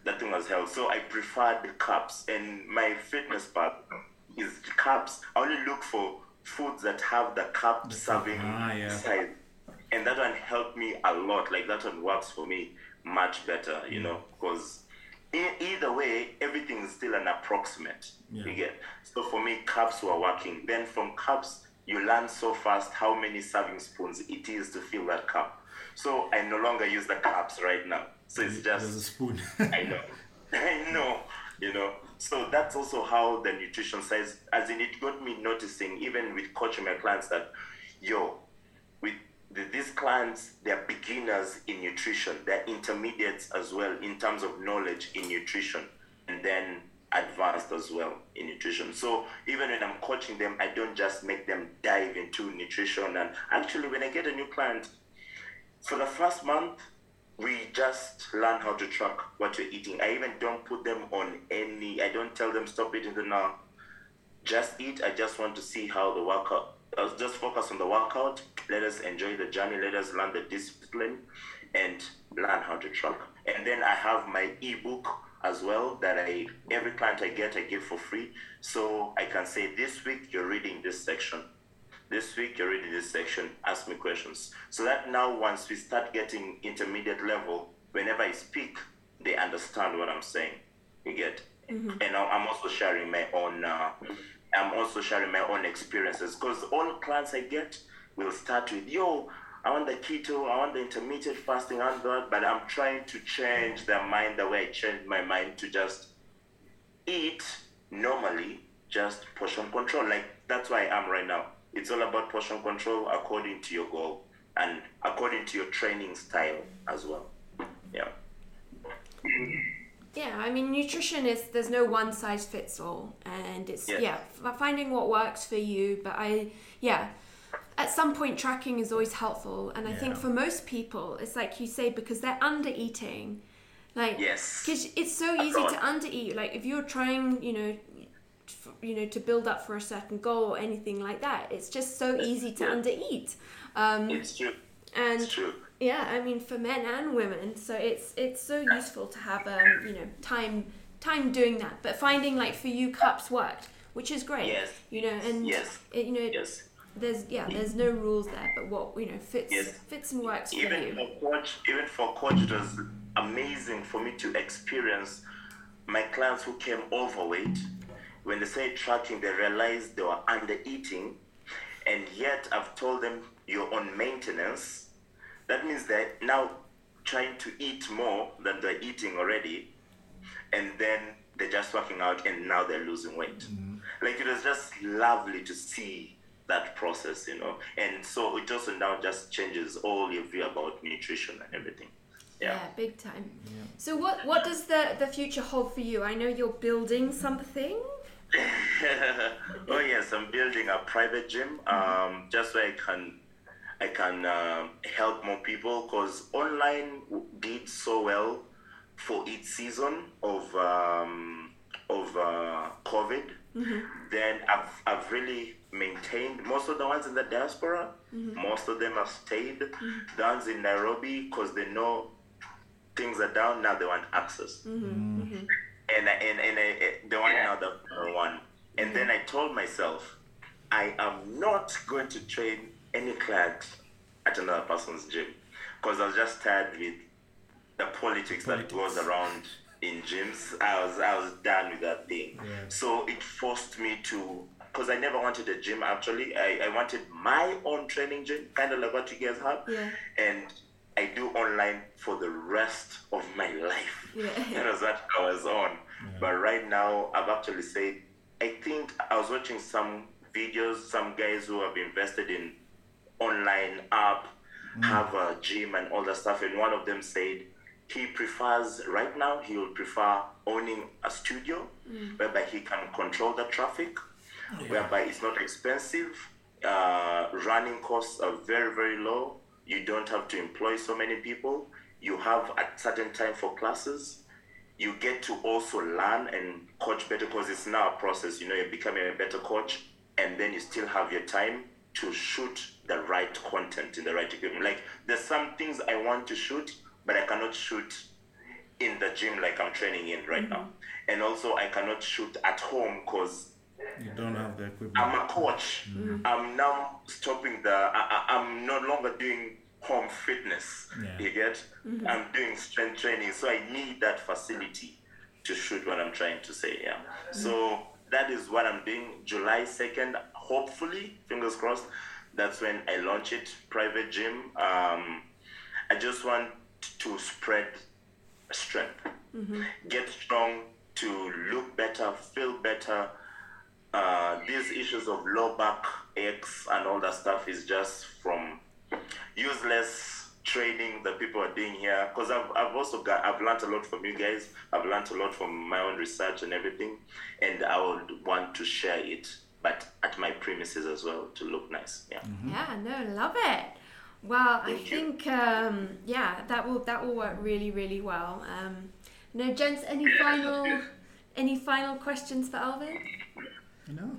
that thing was hell. So I preferred the cups, and MyFitnessPal is cups. I only look for foods that have the cup serving ah, yeah. size, and that one helped me a lot. Like that one works for me much better, you know, because. Either way, everything is still an approximate. Yeah. You get so for me, cups were working. Then from cups, you learn so fast how many serving spoons it is to fill that cup. So I no longer use the cups right now. So it's There's a spoon. I know, I know, you know. So that's also how the nutrition side, as in it got me noticing, even with coaching my clients, that yo, these clients, they're beginners in nutrition, they're intermediates as well in terms of knowledge in nutrition, and then advanced as well in nutrition. So even when I'm coaching them, I don't just make them dive into nutrition. And actually, when I get a new client, for the first month, we just learn how to track what you're eating. I even don't put them on any, I don't tell them stop eating the now. Just eat. I just want to see how the workout, I'll just focus on the workout. Let us enjoy the journey. Let us learn the discipline and learn how to track. And then I have my ebook as well that I, every client I get, I give for free. So I can say this week you're reading this section this week you're reading this section ask me questions so that now once we start getting intermediate level whenever i speak they understand what i'm saying you get and i'm also sharing my own uh, i'm also sharing my own experiences because all clients i get will start with yo i want the keto i want the intermittent fasting and that but i'm trying to change their mind the way i changed my mind to just eat normally, just portion control. Like that's where I am right now. It's all about portion control according to your goal and according to your training style as well. Yeah. Yeah, I mean, nutrition is there's no one size fits all, and it's Yeah. yeah, finding what works for you. But I, yeah, at some point tracking is always helpful, and I think for most people, it's like you say because they're under eating, like Yes. because it's so That's easy to under eat. Like if you're trying, you know. You know, to build up for a certain goal or anything like that, it's just so easy to Yeah. under eat. Um, It's true. and It's true. Yeah, I mean for men and women, so it's it's so useful to have um you know time time doing that. But finding like for you cups worked, which is great. Yes. You know, and Yes. it, you know Yes. there's yeah there's no rules there, but what you know fits Yes. fits and works for Even you. for coach, even for coach, it was amazing for me to experience my clients who came overweight. When they say tracking, they realized they were under eating, and yet I've told them you're on maintenance. That means they're now trying to eat more than they're eating already, and then they're just working out, and now they're losing weight. Like it was just lovely to see that process, you know. And so it also now just changes all your view about nutrition and everything. Yeah, Yeah. big time. So what what does the the future hold for you? I know you're building something. oh yes, I'm building a private gym, um, just so I can I can um help more people because online did so well for its season of um, of uh, COVID. Mm-hmm. Then I've I've really maintained most of the ones in the diaspora. Mm-hmm. Most of them have stayed. Mm-hmm. The ones in Nairobi because they know things are down now. They want access mm. and I- and and I, they want another one. And then I told myself, I am not going to train any client at another person's gym because I was just tired with the politics, that it goes around in gyms. I was I was done with that thing. Yeah. So it forced me to because I never wanted a gym actually. I, I wanted my own training gym, kind of like what you guys have. Yeah. And I do online for the rest of my life. Yeah. that was what I was on. But right now, I've actually said, I think I was watching some videos, some guys who have invested in online app, have a gym and all that stuff. And one of them said he prefers, right now, he will prefer owning a studio whereby he can control the traffic, whereby it's not expensive. Uh, running costs are very, very low. You don't have to employ so many people. You have a certain time for classes you get to also learn and coach better because it's now a process. You know, you're becoming a better coach, and then you still have your time to shoot the right content in the right equipment. Like, there's some things I want to shoot, but I cannot shoot in the gym like I'm training in right mm-hmm. now. And also, I cannot shoot at home because You don't have the equipment. I'm a coach. Mm-hmm. I'm now stopping the. I, I, I'm no longer doing home fitness. Yeah. You get? Mm-hmm. I'm doing strength training, so I need that facility to shoot what I'm trying to say. Yeah. So that is what I'm doing. July second, hopefully, fingers crossed. That's when I launch it. Private gym. Um, I just want to spread strength, get strong, to look better, feel better uh, these issues of low back aches and all that stuff is just from useless training that people are doing here. Because I've, I've also got, I've learned a lot from you guys. I've learned a lot from my own research and everything. And I would want to share it, but at my premises as well to look nice. Yeah. Yeah, no, love it. Well, I Thank you. think um, yeah, that will that will work really really well. Um, no, gents, any final any final questions for Alvin? You know?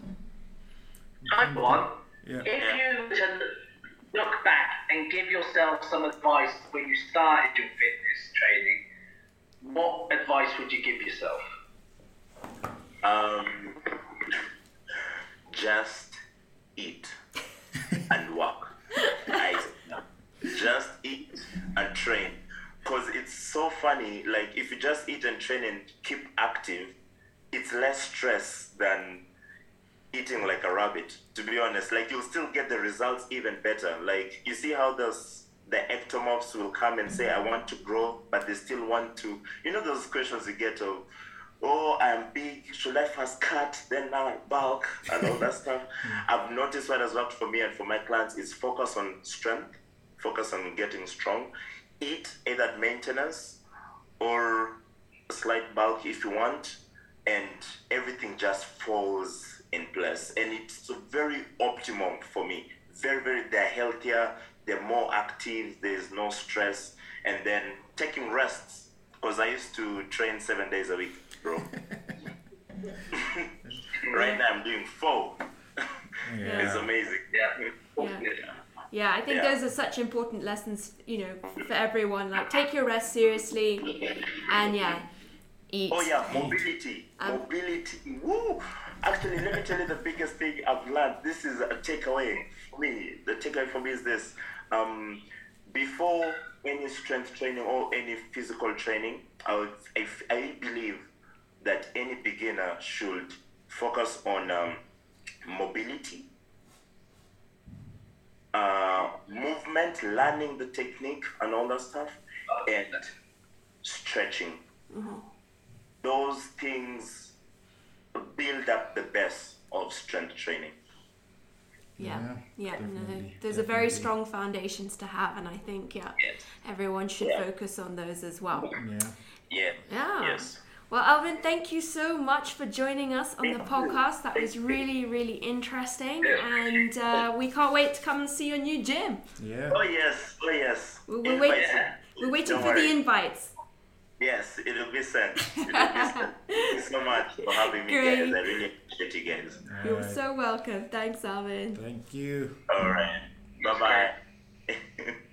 I've one. Yeah. If you were to look back and give yourself some advice when you started your fitness training, what advice would you give yourself? Um, just eat and walk. I, just eat and train. Because it's so funny, like if you just eat and train and keep active, it's less stress than eating like a rabbit, to be honest. Like you'll still get the results even better. Like you see how those the ectomorphs will come and say, I want to grow, but they still want to you know those questions you get of oh I'm big, should I first cut, then now I bulk and all that stuff. I've noticed what has worked for me and for my clients is focus on strength, focus on getting strong, eat either maintenance or a slight bulk if you want, and everything just falls in place. And it's very optimum for me. Very, very, they're healthier, they're more active, there's no stress, and then taking rests. Because I used to train seven days a week, bro. right now I'm doing four. it's amazing. Yeah. Yeah. Yeah, I think Yeah. those are such important lessons, you know, for everyone. Like, take your rest seriously, and yeah, eat. Oh yeah, mobility. Um, mobility. Woo! Actually, let me tell you the biggest thing I've learned. This is a takeaway for me. The takeaway for me is this. Um, before any strength training or any physical training, I, would, I, f- I believe that any beginner should focus on um, mobility, uh, movement, learning the technique and all that stuff, and stretching those things build up the best of strength training. Yeah, Yeah, yeah. no, definitely, those are very strong foundations to have, and I think yeah, Yes. everyone should Yeah. focus on those as well. Yeah. Yeah. Yeah. Yes. Well, Alvin, thank you so much for joining us on the podcast. That was really, really interesting, and uh, we can't wait to come and see your new gym. Yeah. Oh yes. Oh yes. We're, we're, wait, Invite- we're waiting Don't for the invites. Yes, it'll be sent. It'll be sent. Thank you so much for having me, Great. guys. I really appreciate you guys. You're Alright. so welcome. Thanks, Alvin. Thank you. All right.